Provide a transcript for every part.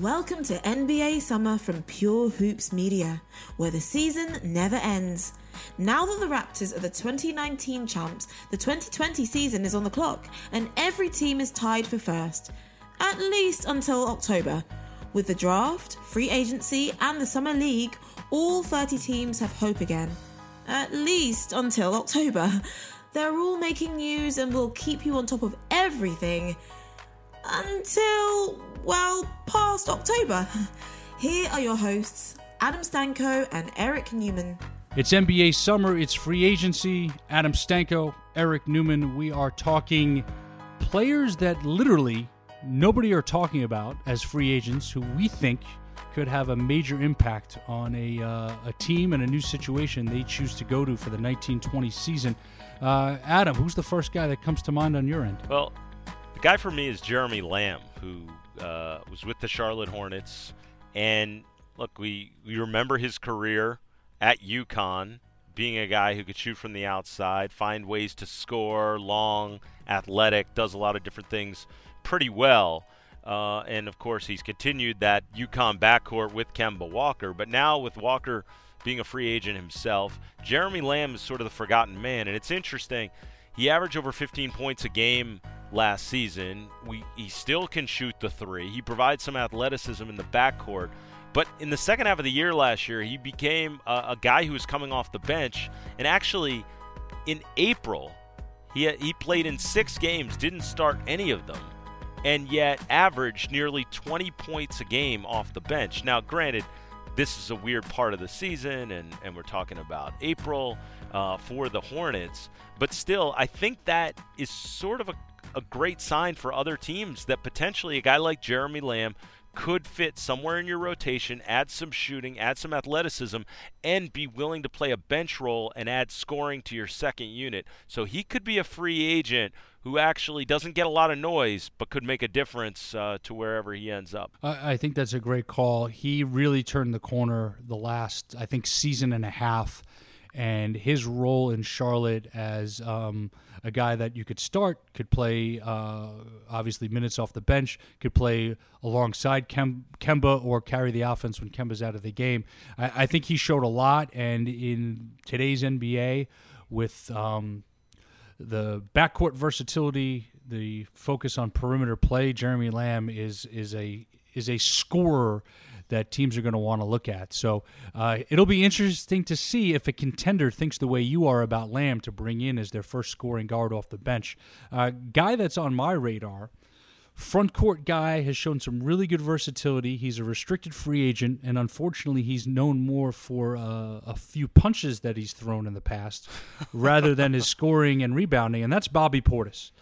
Welcome to NBA Summer from Pure Hoops Media, where the season never ends. Now that the Raptors are the 2019 champs, the 2020 season is on the clock, and every team is tied for first, at least until October. With the draft, free agency, and the Summer League, all 30 teams have hope again. At least until October. They're all making news and will keep you on top of everything until, well, past October. Here are your hosts, Adam Stanco and Eric Newman. It's NBA summer, it's free agency. Adam Stanco, Eric Newman. We are talking players that literally nobody are talking about as free agents who we think could have a major impact on a, uh, a team and a new situation they choose to go to for the 1920 season. Uh, Adam, who's the first guy that comes to mind on your end? Well, the guy for me is Jeremy Lamb, who uh, was with the Charlotte Hornets. And look, we, we remember his career at UConn, being a guy who could shoot from the outside, find ways to score, long, athletic, does a lot of different things pretty well. Uh, and of course, he's continued that UConn backcourt with Kemba Walker. But now with Walker being a free agent himself, Jeremy Lamb is sort of the forgotten man. And it's interesting. He averaged over 15 points a game last season. We, he still can shoot the three. He provides some athleticism in the backcourt. But in the second half of the year last year, he became a, a guy who was coming off the bench. And actually, in April, he, he played in six games, didn't start any of them, and yet averaged nearly 20 points a game off the bench. Now, granted, this is a weird part of the season, and, and we're talking about April uh, for the Hornets. But still, I think that is sort of a, a great sign for other teams that potentially a guy like Jeremy Lamb could fit somewhere in your rotation, add some shooting, add some athleticism, and be willing to play a bench role and add scoring to your second unit. So he could be a free agent who actually doesn't get a lot of noise, but could make a difference uh, to wherever he ends up. I think that's a great call. He really turned the corner the last, I think, season and a half and his role in Charlotte as um, a guy that you could start, could play uh, obviously minutes off the bench, could play alongside Kem- Kemba or carry the offense when Kemba's out of the game. I, I think he showed a lot, and in today's NBA, with um, the backcourt versatility, the focus on perimeter play, Jeremy Lamb is is a is a scorer that teams are going to want to look at. So uh, it'll be interesting to see if a contender thinks the way you are about Lamb to bring in as their first scoring guard off the bench. Uh, guy that's on my radar. Front court guy has shown some really good versatility. He's a restricted free agent, and unfortunately, he's known more for uh, a few punches that he's thrown in the past rather than his scoring and rebounding, and that's Bobby Portis.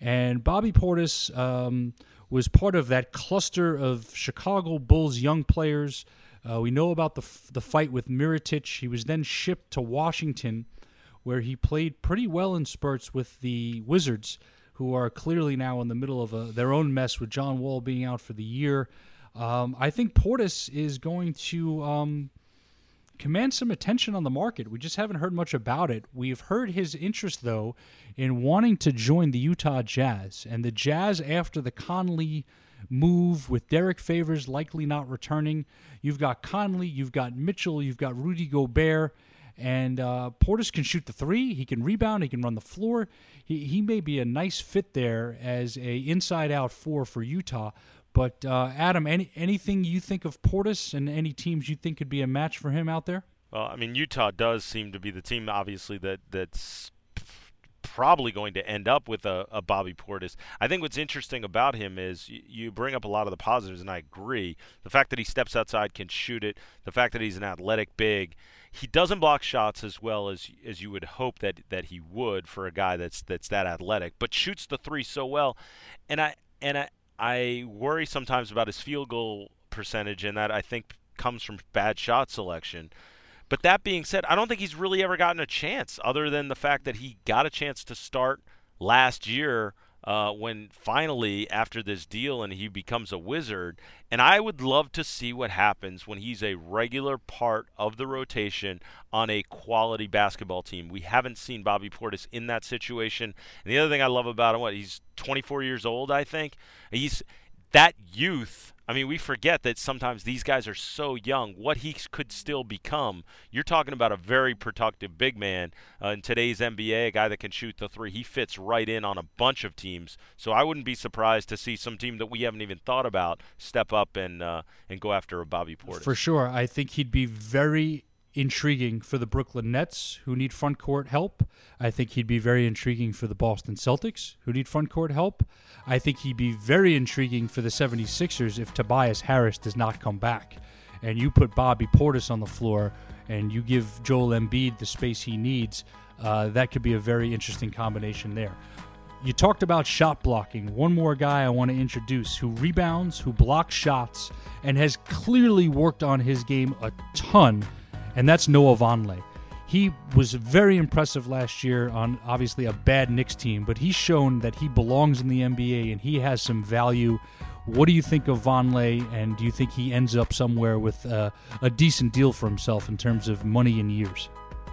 And Bobby Portis um, was part of that cluster of Chicago Bulls young players. Uh, we know about the the fight with Mirotic. He was then shipped to Washington, where he played pretty well in spurts with the Wizards, who are clearly now in the middle of a, their own mess with John Wall being out for the year. Um, I think Portis is going to um, command some attention on the market. We just haven't heard much about it. We've heard his interest, though, in wanting to join the Utah Jazz. And the Jazz, after the Conley move with Derrick Favors likely not returning, you've got Conley, you've got Mitchell, you've got Rudy Gobert. And uh, Portis can shoot the three. He can rebound. He can run the floor. He, he may be a nice fit there as a inside out four for Utah. But uh, Adam, any anything you think of Portis and any teams you think could be a match for him out there? Well, I mean, Utah does seem to be the team, obviously that that's probably going to end up with a, a Bobby Portis. I think what's interesting about him is you, you bring up a lot of the positives, and I agree. The fact that he steps outside, can shoot it, the fact that he's an athletic big. He doesn't block shots as well as as you would hope that, that he would for a guy that's that's that athletic, but shoots the three so well. And I and I I worry sometimes about his field goal percentage, and that I think comes from bad shot selection. But that being said, I don't think he's really ever gotten a chance other than the fact that he got a chance to start last year uh, when finally after this deal and he becomes a wizard. And I would love to see what happens when he's a regular part of the rotation on a quality basketball team. We haven't seen Bobby Portis in that situation. And the other thing I love about him, what he's 24 years old, I think. He's that youth I mean, we forget that sometimes these guys are so young. What he could still become. You're talking about a very productive big man uh, in today's NBA, a guy that can shoot the three. He fits right in on a bunch of teams. So I wouldn't be surprised to see some team that we haven't even thought about step up and uh, and go after a Bobby Portis. For sure, I think he'd be very intriguing for the Brooklyn Nets, who need front court help. I think he'd be very intriguing for the Boston Celtics, who need front court help. I think he'd be very intriguing for the 76ers if Tobias Harris does not come back. And you put Bobby Portis on the floor and you give Joel Embiid the space he needs. Uh, that could be a very interesting combination there. You talked about shot blocking. One more guy I want to introduce who rebounds, who blocks shots, and has clearly worked on his game a ton and that's Noah Vonleh. He was very impressive last year on obviously a bad Knicks team, but he's shown that he belongs in the NBA and he has some value. What do you think of Vonleh, and do you think he ends up somewhere with a decent deal for himself in terms of money and years?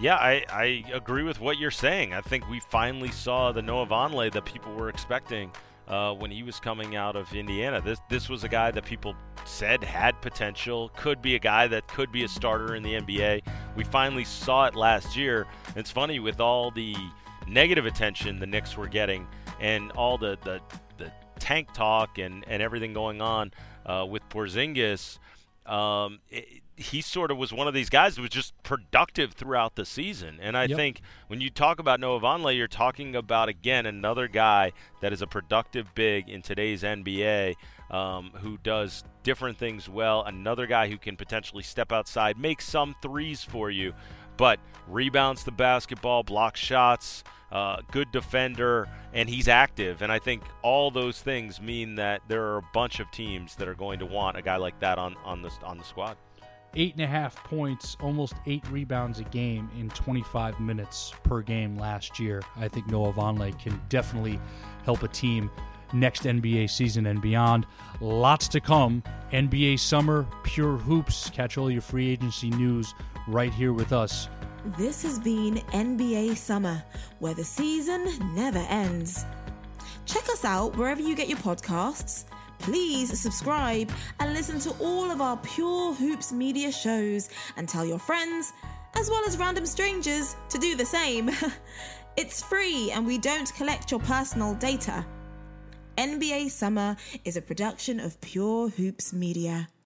Yeah, I, I agree with what you're saying. I think we finally saw the Noah Vonleh that people were expecting uh, when he was coming out of Indiana. This this was a guy that people said had potential, could be a guy that could be a starter in the NBA. We finally saw it last year. It's funny with all the negative attention the Knicks were getting and all the the, the tank talk and, and everything going on uh, with Porzingis. Um, it, he sort of was one of these guys who was just productive throughout the season. And I yep. think when you talk about Noah Vonleh, you're talking about, again, another guy that is a productive big in today's NBA um, who does different things well. Another guy who can potentially step outside, make some threes for you, but rebounds the basketball, blocks shots, uh, good defender, and he's active. And I think all those things mean that there are a bunch of teams that are going to want a guy like that on, on the on the squad eight and a half points, almost eight rebounds a game in 25 minutes per game last year. I think Noah Vonleh can definitely help a team next NBA season and beyond. Lots to come. NBA summer, pure hoops. Catch all your free agency news right here with us. This has been NBA summer, where the season never ends. Check us out wherever you get your podcasts Please subscribe and listen to all of our Pure Hoops media shows and tell your friends, as well as random strangers, to do the same. it's free and we don't collect your personal data. NBA Summer is a production of Pure Hoops Media.